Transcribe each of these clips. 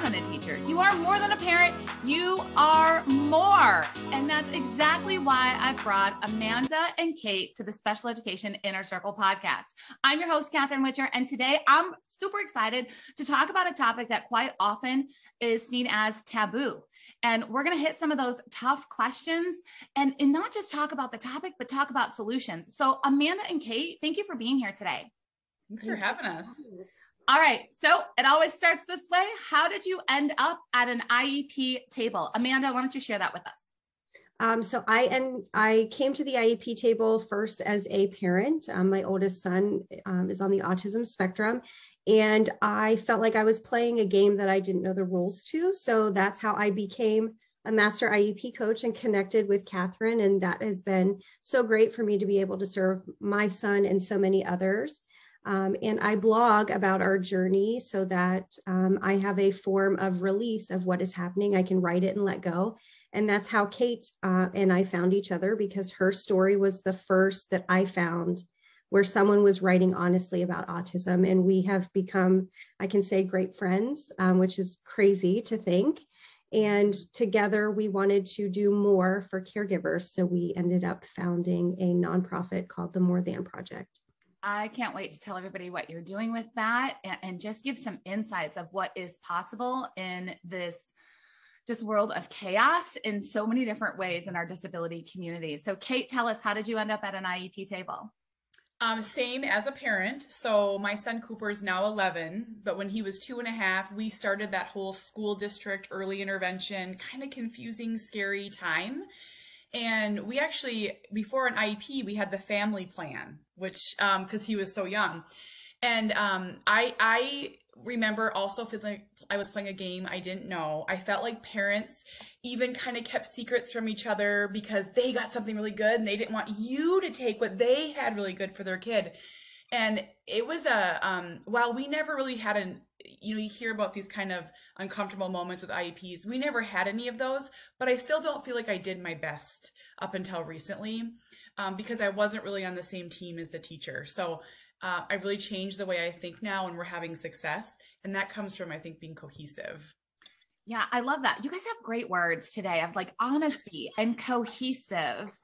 than a teacher. You are more than a parent. You are more. And that's exactly why I brought Amanda and Kate to the Special Education Inner Circle podcast. I'm your host, Catherine Whitcher, and today I'm super excited to talk about a topic that quite often is seen as taboo. And we're going to hit some of those tough questions and, and not just talk about the topic, but talk about solutions. So, Amanda and Kate, thank you for being here today. Thanks for having us. All right. So it always starts this way. How did you end up at an IEP table? Amanda, why don't you share that with us? Um, so I and I came to the IEP table first as a parent. Um, my oldest son um, is on the autism spectrum, and I felt like I was playing a game that I didn't know the rules to. So that's how I became a master IEP coach and connected with Catherine, and that has been so great for me to be able to serve my son and so many others. Um, and I blog about our journey so that um, I have a form of release of what is happening. I can write it and let go. And that's how Kate uh, and I found each other because her story was the first that I found where someone was writing honestly about autism. And we have become, I can say, great friends, um, which is crazy to think. And together we wanted to do more for caregivers. So we ended up founding a nonprofit called the More Than Project. I can't wait to tell everybody what you're doing with that and, and, just give some insights of what is possible in this just world of chaos in so many different ways in our disability community. So, Kate, tell us how did you end up at an IEP table? Um, same as a parent. So my son Cooper is now 11, but when he was two and a half, we started that whole school district early intervention, kind of confusing, scary time. And we actually, before an IEP, we had the family plan, which, um, cause he was so young. And, um, I, I remember also feeling like I was playing a game I didn't know. I felt like parents even kind of kept secrets from each other because they got something really good and they didn't want you to take what they had really good for their kid. And it was a, um, while we never really had an, you know, you hear about these kind of uncomfortable moments with IEPs. We never had any of those, but I still don't feel like I did my best up until recently um, because I wasn't really on the same team as the teacher. So uh, I really changed the way I think now and we're having success. And that comes from, I think, being cohesive. Yeah, I love that. You guys have great words today of like honesty and cohesive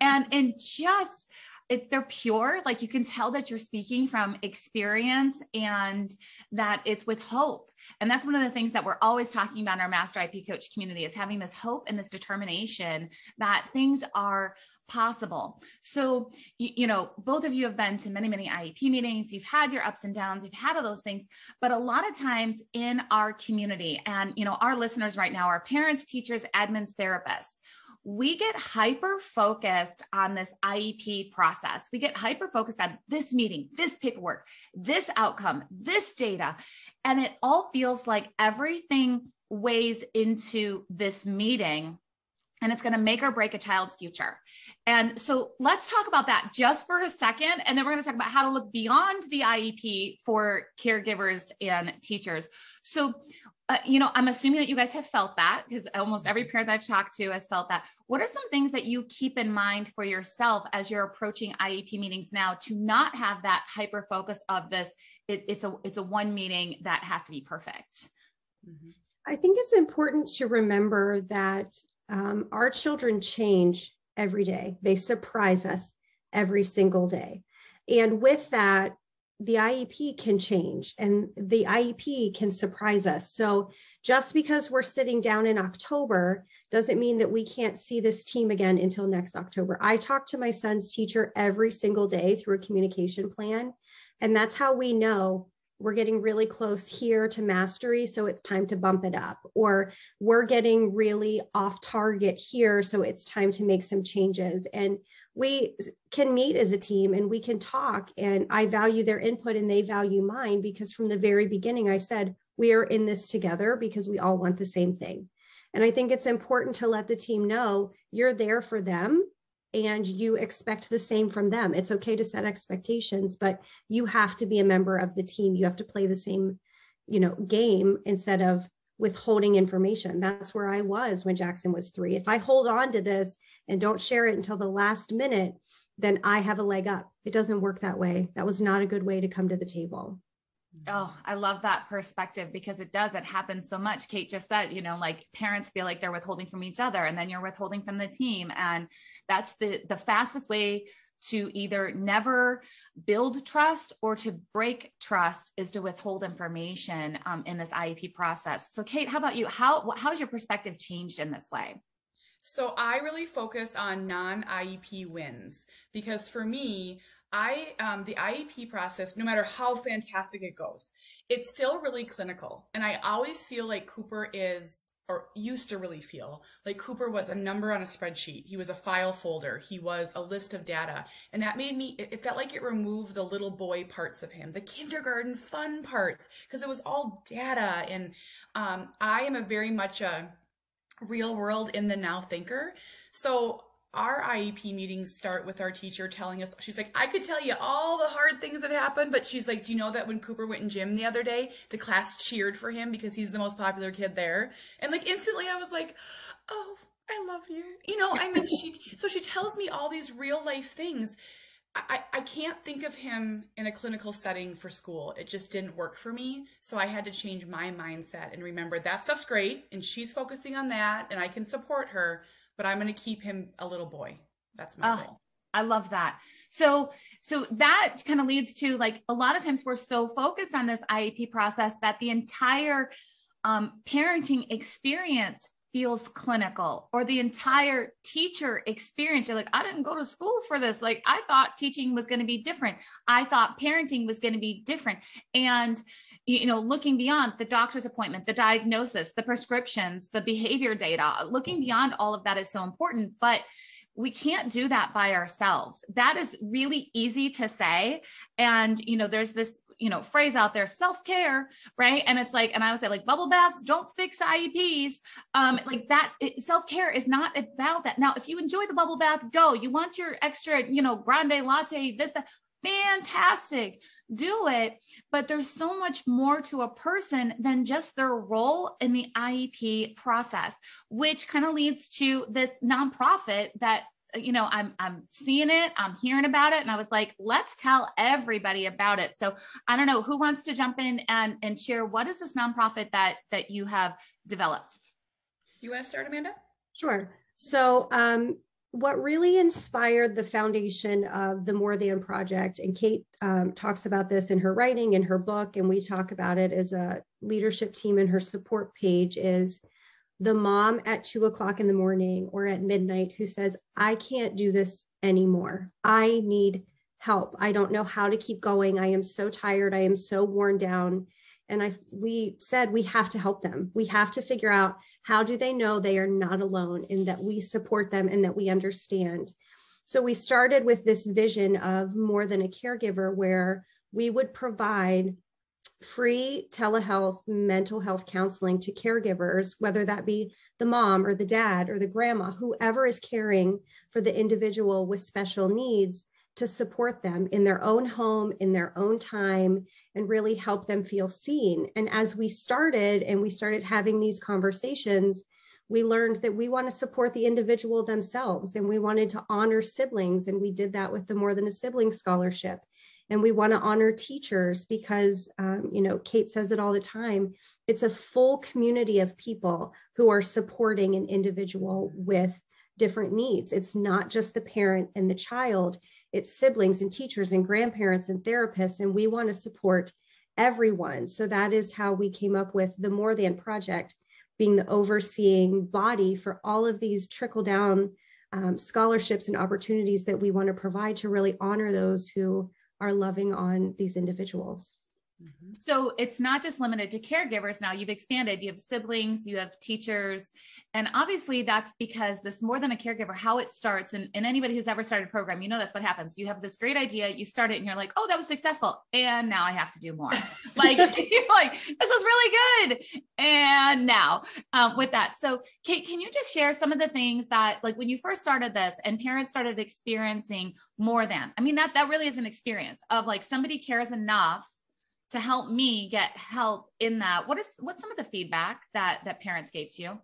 and and just it, they're pure. Like you can tell that you're speaking from experience and that it's with hope. And that's one of the things that we're always talking about in our master IEP coach community is having this hope and this determination that things are possible. So you, you know both of you have been to many many iep meetings. You've had your ups and downs. You've had all those things. But a lot of times in our community and you know our listeners right now are parents teachers admins therapists we get hyper focused on this IEP process. We get hyper focused on this meeting, this paperwork, this outcome, this data. And it all feels like everything weighs into this meeting and it's going to make or break a child's future. And so let's talk about that just for a second. And then we're going to talk about how to look beyond the IEP for caregivers and teachers. So uh, you know, I'm assuming that you guys have felt that because almost every parent that I've talked to has felt that. What are some things that you keep in mind for yourself as you're approaching IEP meetings now to not have that hyper focus of this? It, it's a it's a one meeting that has to be perfect. Mm-hmm. I think it's important to remember that um, our children change every day. They surprise us every single day, and with that, the IEP can change and the IEP can surprise us. So just because we're sitting down in October doesn't mean that we can't see this team again until next October. I talk to my son's teacher every single day through a communication plan. And that's how we know we're getting really close here to mastery, so it's time to bump it up. Or we're getting really off target here, so it's time to make some changes. And we can meet as a team and we can talk. And I value their input and they value mine because from the very beginning, I said, we are in this together because we all want the same thing. And I think it's important to let the team know you're there for them and you expect the same from them. It's okay to set expectations, but you have to be a member of the team. You have to play the same, you know, game instead of withholding information. That's where I was when Jackson was 3. If I hold on to this and don't share it until the last minute, then I have a leg up. It doesn't work that way. That was not a good way to come to the table. Oh, I love that perspective because it does. It happens so much. Kate just said, you know, like parents feel like they're withholding from each other and then you're withholding from the team. And that's the the fastest way to either never build trust or to break trust is to withhold information um, in this IEP process. So, Kate, how about you? How how has your perspective changed in this way? So, I really focused on non IEP wins because for me, I um, the IEP process, no matter how fantastic it goes, it's still really clinical, and I always feel like Cooper is or used to really feel like Cooper was a number on a spreadsheet. He was a file folder. He was a list of data. And that made me, it felt like it removed the little boy parts of him, the kindergarten fun parts, because it was all data. And um, I am a very much a real world in the now thinker. So our IEP meetings start with our teacher telling us, she's like, I could tell you all the hard things that happened, but she's like, do you know that when Cooper went in gym the other day, the class cheered for him because he's the most popular kid there? And like instantly I was like, oh, I love you. You know, I mean, she, so she tells me all these real life things. I, I can't think of him in a clinical setting for school. It just didn't work for me. So I had to change my mindset and remember that stuff's great and she's focusing on that and I can support her but I'm going to keep him a little boy. That's my goal. I love that. So, so that kind of leads to like a lot of times we're so focused on this IEP process that the entire um, parenting experience feels clinical or the entire teacher experience. You're like, I didn't go to school for this. Like, I thought teaching was going to be different. I thought parenting was going to be different. And you know looking beyond the doctor's appointment the diagnosis the prescriptions the behavior data looking beyond all of that is so important but we can't do that by ourselves that is really easy to say and you know there's this you know phrase out there self-care right? And it's like and i would say like bubble baths don't fix ieps um like that it, self-care is not about that. Now if you enjoy the bubble bath go. You want your extra you know grande latte this that fantastic. Do it. But there's so much more to a person than just their role in the iep process which kind of leads to this nonprofit that you know i'm i'm seeing it i'm hearing about it and i was like let's tell everybody about it. So i don't know who wants to jump in and and share what is this nonprofit that that you have developed? You want to start amanda? Sure. So um what really inspired the foundation of the More Than Project, and Kate um, talks about this in her writing, in her book, and we talk about it as a leadership team in her support page, is the mom at two o'clock in the morning or at midnight who says, I can't do this anymore. I need help. I don't know how to keep going. I am so tired. I am so worn down and i we said we have to help them we have to figure out how do they know they are not alone and that we support them and that we understand so we started with this vision of more than a caregiver where we would provide free telehealth mental health counseling to caregivers whether that be the mom or the dad or the grandma whoever is caring for the individual with special needs to support them in their own home, in their own time, and really help them feel seen. And as we started and we started having these conversations, we learned that we want to support the individual themselves and we wanted to honor siblings. And we did that with the More Than a Sibling Scholarship. And we want to honor teachers because, um, you know, Kate says it all the time. It's a full community of people who are supporting an individual with different needs. It's not just the parent and the child, it's siblings and teachers and grandparents and therapists, and we want to support everyone. So that is how we came up with the More Than Project, being the overseeing body for all of these trickle down um, scholarships and opportunities that we want to provide to really honor those who are loving on these individuals. Mm-hmm. So it's not just limited to caregivers now. You've expanded, you have siblings, you have teachers. And obviously, that's because this more than a caregiver, how it starts, and, and anybody who's ever started a program, you know, that's what happens. You have this great idea, you start it, and you're like, oh, that was successful. And now I have to do more. like, you're like, this was really good. And now um, with that. So, Kate, can you just share some of the things that, like, when you first started this and parents started experiencing more than, I mean, that that really is an experience of like somebody cares enough to help me get help in that what is what's some of the feedback that that parents gave to you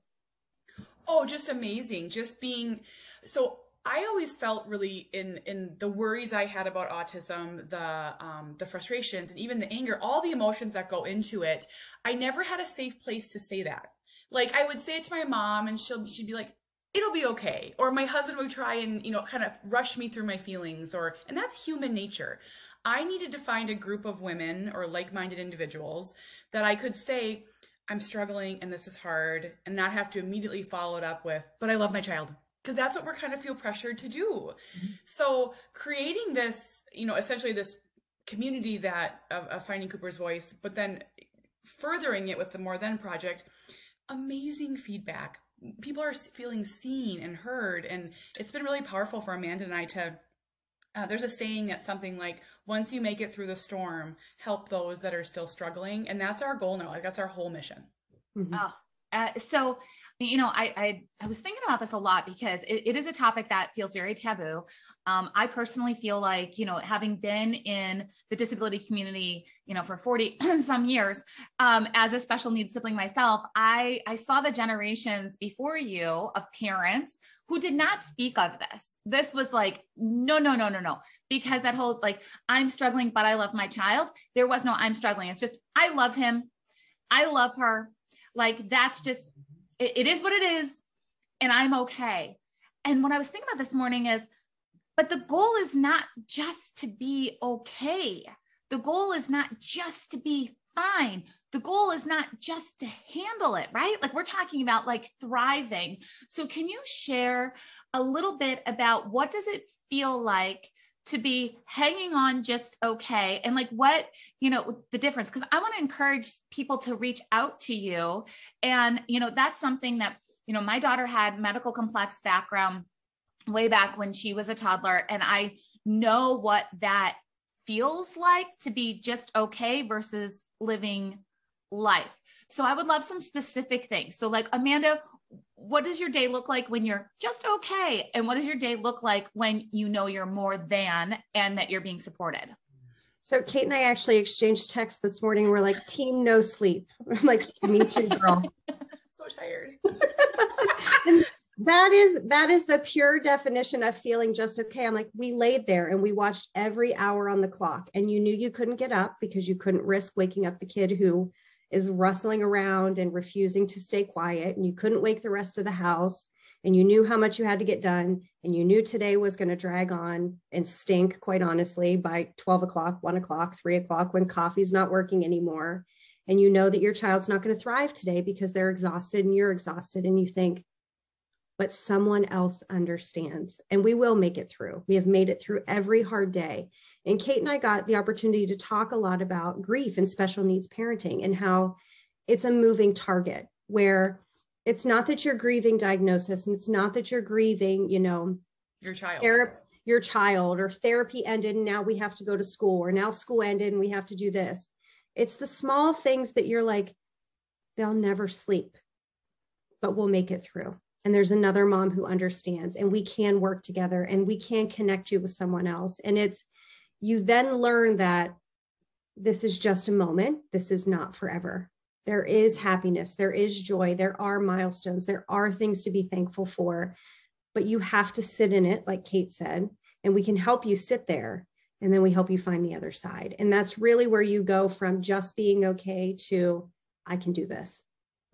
oh just amazing just being so I always felt really in in the worries I had about autism, the um, the frustrations, and even the anger, all the emotions that go into it. I never had a safe place to say that. Like I would say it to my mom, and she'll she'd be like, "It'll be okay," or my husband would try and you know kind of rush me through my feelings, or and that's human nature. I needed to find a group of women or like minded individuals that I could say, I'm struggling and this is hard, and not have to immediately follow it up with, but I love my child. Because that's what we're kind of feel pressured to do. Mm-hmm. So creating this, you know, essentially this community that of, of finding Cooper's voice, but then furthering it with the More Than project, amazing feedback. People are feeling seen and heard, and it's been really powerful for Amanda and I to uh, there's a saying that's something like once you make it through the storm help those that are still struggling. And that's our goal now. Like that's our whole mission. Mm-hmm. oh, uh, so you know I, I, I was thinking about this a lot because it, it is a topic that feels very taboo. Um, i personally feel like you know having been in the disability community you know for 40 some years um, as a special needs sibling myself i i saw the generations before you of parents who did not speak of this. This was like no no no no no because that whole like i'm struggling but i love my child. There was no i'm struggling. It's just i love him. I love her like that's just it, it is what it is and i'm okay. And what i was thinking about this morning is but the goal is not just to be okay. The goal is not just to be fine. The goal is not just to handle it right? Like we're talking about like thriving. So can you share a little bit about what does it feel like to be hanging on just okay. And like what you know the difference? Because i want to encourage people to reach out to you. And you know that's something that you know my daughter had medical complex background way back when she was a toddler. And i know what that feels like to be just okay versus living life. So i would love some specific things. So like amanda what does your day look like when you're just okay? And what does your day look like when you know you're more than and that you're being supported? So Kate and I actually exchanged texts this morning. We're like, team no sleep. I'm like, me too, girl. so tired. and that is that is the pure definition of feeling just okay. I'm like, we laid there and we watched every hour on the clock, and you knew you couldn't get up because you couldn't risk waking up the kid who is rustling around and refusing to stay quiet and you couldn't wake the rest of the house and you knew how much you had to get done and you knew today was going to drag on and stink quite honestly by 12 o'clock 1 o'clock 3 o'clock when coffee's not working anymore. And you know that your child's not going to thrive today because they're exhausted and you're exhausted and you think but someone else understands and we will make it through we have made it through every hard day and Kate and I got the opportunity to talk a lot about grief and special needs parenting and how it's a moving target where it's not that you're grieving diagnosis and it's not that you're grieving, you know, your child. Your child or therapy ended and now we have to go to school or now school ended and we have to do this. It's the small things that you're like, they'll never sleep, but we'll make it through. And there's another mom who understands, and we can work together and we can connect you with someone else. And it's you then learn that this is just a moment, this is not forever. There is happiness, there is joy, there are milestones, there are things to be thankful for, but you have to sit in it, like Kate said, and we can help you sit there and then we help you find the other side. And that's really where you go from just being okay to I can do this.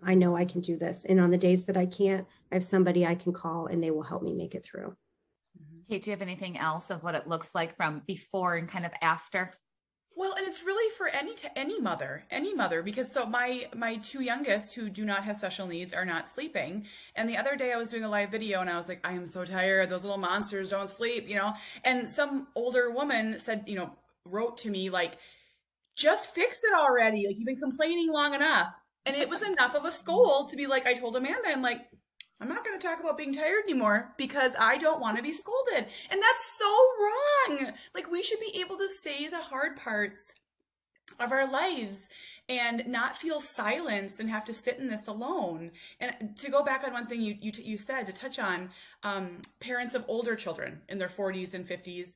I know I can do this. And on the days that I can't, I have somebody I can call and they will help me make it through. Mm-hmm. Kate, do you have anything else of what it looks like from before and kind of after? Well, and it's really for any t- any mother, any mother, because so my my two youngest who do not have special needs are not sleeping. And the other day I was doing a live video and I was like, I am so tired. Those little monsters don't sleep, you know. And some older woman said, you know, wrote to me like, just fix it already. Like you've been complaining long enough. And it was enough of a scold to be like, I told Amanda, I'm like, I'm not going to talk about being tired anymore because I don't want to be scolded. And that's so wrong. Like, we should be able to say the hard parts of our lives and not feel silenced and have to sit in this alone. And to go back on one thing you you, you said to touch on um, parents of older children in their 40s and 50s,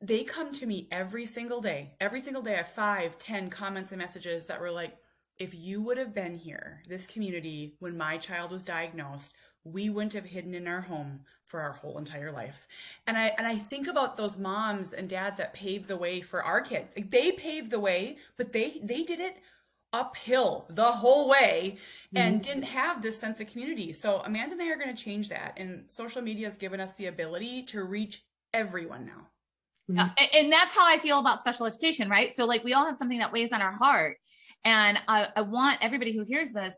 they come to me every single day. Every single day, I have five, ten comments and messages that were like, if you would have been here, this community, when my child was diagnosed, we wouldn't have hidden in our home for our whole entire life. And I and I think about those moms and dads that paved the way for our kids. Like they paved the way, but they they did it uphill the whole way and mm-hmm. didn't have this sense of community. So Amanda and I are going to change that and social media has given us the ability to reach everyone now. Mm-hmm. and that's how I feel about special education, right? So like we all have something that weighs on our heart. And I, I want everybody who hears this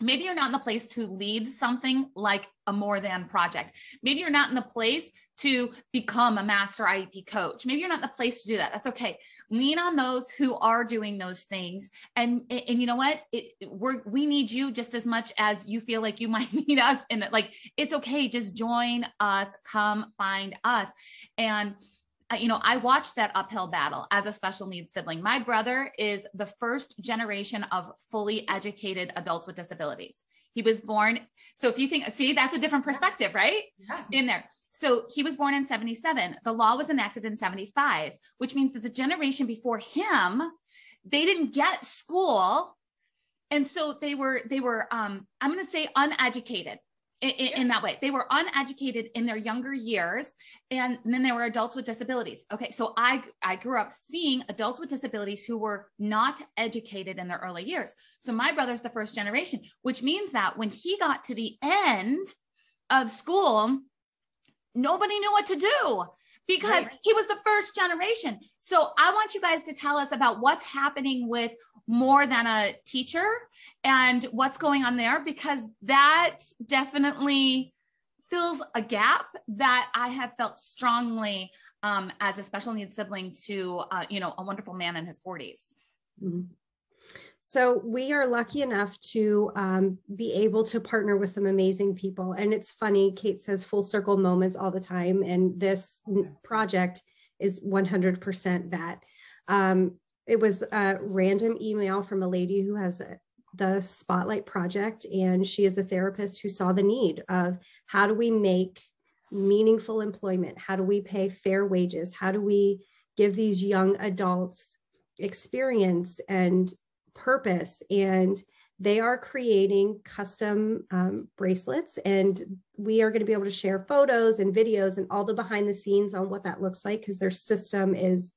maybe you're not in the place to lead something like a more than project. Maybe you're not in the place to become a master IEP coach. Maybe you're not in the place to do that. That's okay. Lean on those who are doing those things. And and you know what? It, we're we need you just as much as you feel like you might need us. And like it's okay. Just join us. Come find us. And you know, I watched that uphill battle as a special needs sibling. My brother is the first generation of fully educated adults with disabilities. He was born. So if you think, see, that's a different perspective, right? Yeah. In there. So he was born in 77. The law was enacted in 75, which means that the generation before him, they didn't get school. And so they were, they were, um, I'm going to say uneducated in, yeah. in, that way. They were uneducated in their younger years, and then they were adults with disabilities. Okay, so I I grew up seeing adults with disabilities who were not educated in their early years. So my brother's the first generation, which means that when he got to the end of school, nobody knew what to do because right. he was the first generation. So I want you guys to tell us about what's happening with more than a teacher and what's going on there because that definitely fills a gap that I have felt strongly um, as a special needs sibling to, uh, you know, a wonderful man in his 40s. Mm-hmm. So we are lucky enough to um, be able to partner with some amazing people. And it's funny, Kate says full circle moments all the time. And this project is 100% that. Um, it was a random email from a lady who has a, the Spotlight Project, and she is a therapist who saw the need of how do we make meaningful employment? How do we pay fair wages? How do we give these young adults experience and purpose? And they are creating custom um, bracelets, and we are going to be able to share photos and videos and all the behind the scenes on what that looks like because their system is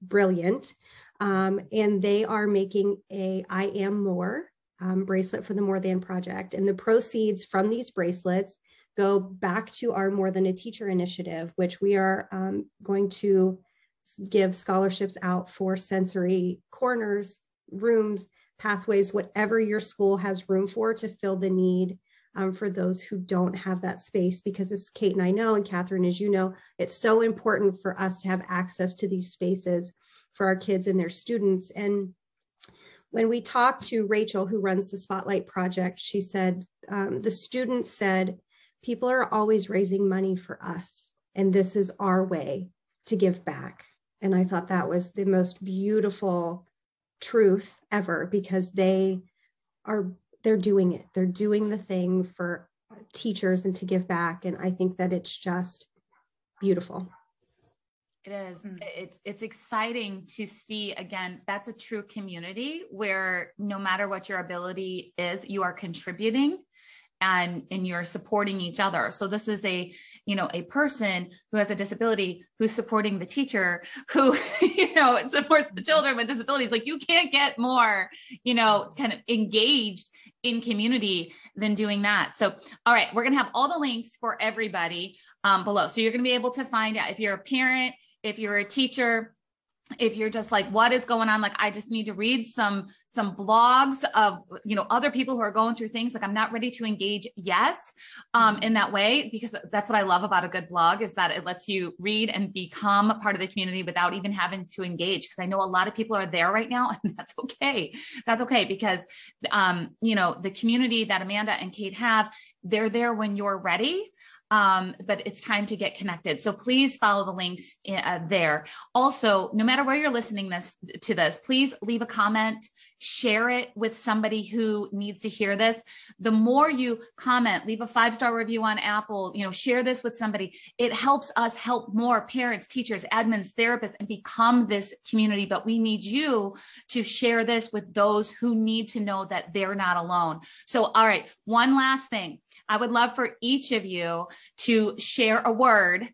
brilliant. Um, and they are making a I Am More um, bracelet for the More Than Project. And the proceeds from these bracelets go back to our More Than a Teacher initiative, which we are um, going to give scholarships out for sensory corners, rooms, pathways, whatever your school has room for to fill the need um, for those who don't have that space. Because as Kate and I know, and Catherine, as you know, it's so important for us to have access to these spaces for our kids and their students. And when we talked to Rachel, who runs the Spotlight Project, she said, um, the students said, people are always raising money for us, and this is our way to give back. And I thought that was the most beautiful truth ever because they are they're doing it they're doing the thing for teachers and to give back and i think that it's just beautiful it is. Mm. It's it's exciting to see again. That's a true community where no matter what your ability is, you are contributing and and you're supporting each other. So this is a, you know, a person who has a disability who's supporting the teacher who, you know, supports the children with disabilities. Like you can't get more, you know, kind of engaged in community than doing that. So, all right, we're going to have all the links for everybody um, below. So you're going to be able to find out if you're a parent, if you're a teacher if you're just like what is going on? Like i just need to read some some blogs of you know other people who are going through things. Like i'm not ready to engage yet um, in that way because that's what i love about a good blog is that it lets you read and become part of the community without even having to engage. Because i know a lot of people are there right now and that's okay. That's okay because um, you know the community that amanda and kate have they're there when you're ready um, but it's time to get connected. So please follow the links uh, there. Also, no matter where you're listening this to this, please leave a comment, share it with somebody who needs to hear this. The more you comment, leave a five star review on Apple, you know, share this with somebody. It helps us help more parents, teachers, admins, therapists, and become this community. But we need you to share this with those who need to know that they're not alone. So, all right, one last thing. I would love for each of you to share a word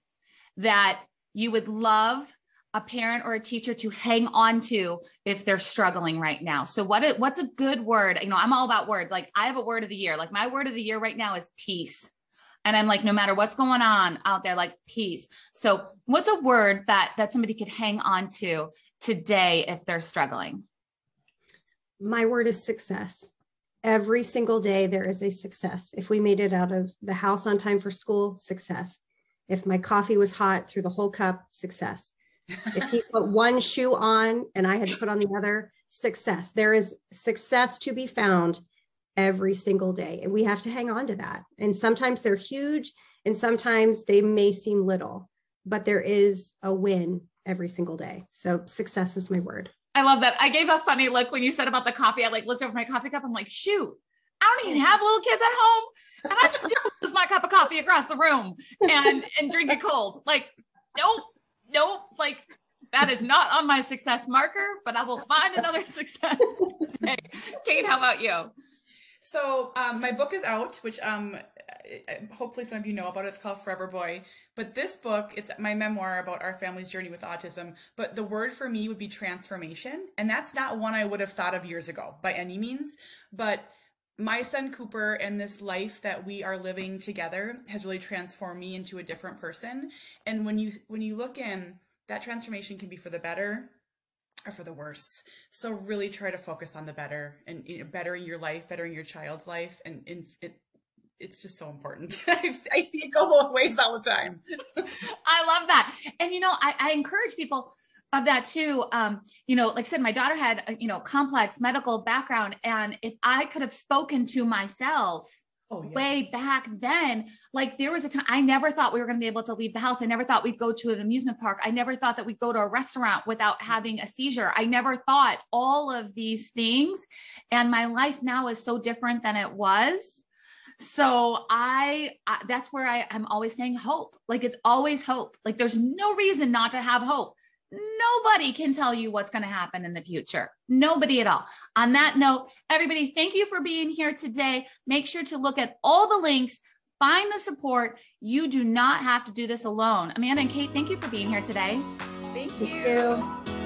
that you would love a parent or a teacher to hang on to if they're struggling right now. So what what's a good word? You know, I'm all about words. Like I have a word of the year. Like my word of the year right now is peace. And I'm like no matter what's going on out there like peace. So what's a word that that somebody could hang on to today if they're struggling? My word is success. Every single day there is a success. If we made it out of the house on time for school, success. If my coffee was hot through the whole cup, success if he put one shoe on and I had to put on the other, success. There is success to be found every single day. And we have to hang on to that. And sometimes they're huge and sometimes they may seem little, but there is a win every single day. So success is my word. I love that. I gave a funny look when you said about the coffee. I like looked over my coffee cup. I'm like, shoot, I don't even have little kids at home. And I still lose my cup of coffee across the room and and drink it cold. Like, nope, nope, like that is not on my success marker, but I will find another success today. Kate, how about you? So um, my book is out, which um, hopefully some of you know about. It. It's called Forever Boy. But this book, it's my memoir about our family's journey with autism. But the word for me would be transformation, and that's not one I would have thought of years ago by any means. But my son Cooper and this life that we are living together has really transformed me into a different person. And when you when you look in, that transformation can be for the better or for the worse. So really try to focus on the better and you know, bettering your life, bettering your child's life, and, and it, it's just so important. I see it go both ways all the time. I love that, and you know, I, I encourage people of that too um you know like i said my daughter had a you know complex medical background and if i could have spoken to myself oh, yeah. way back then like there was a time i never thought we were going to be able to leave the house i never thought we'd go to an amusement park i never thought that we'd go to a restaurant without having a seizure i never thought all of these things and my life now is so different than it was so I, I, that's where I, I'm always saying hope. Like it's always hope. Like there's no reason not to have hope. Nobody can tell you what's going to happen in the future. Nobody at all. On that note, everybody, thank you for being here today. Make sure to look at all the links, find the support. You do not have to do this alone. Amanda and Kate, thank you for being here today. Thank you. Thank you.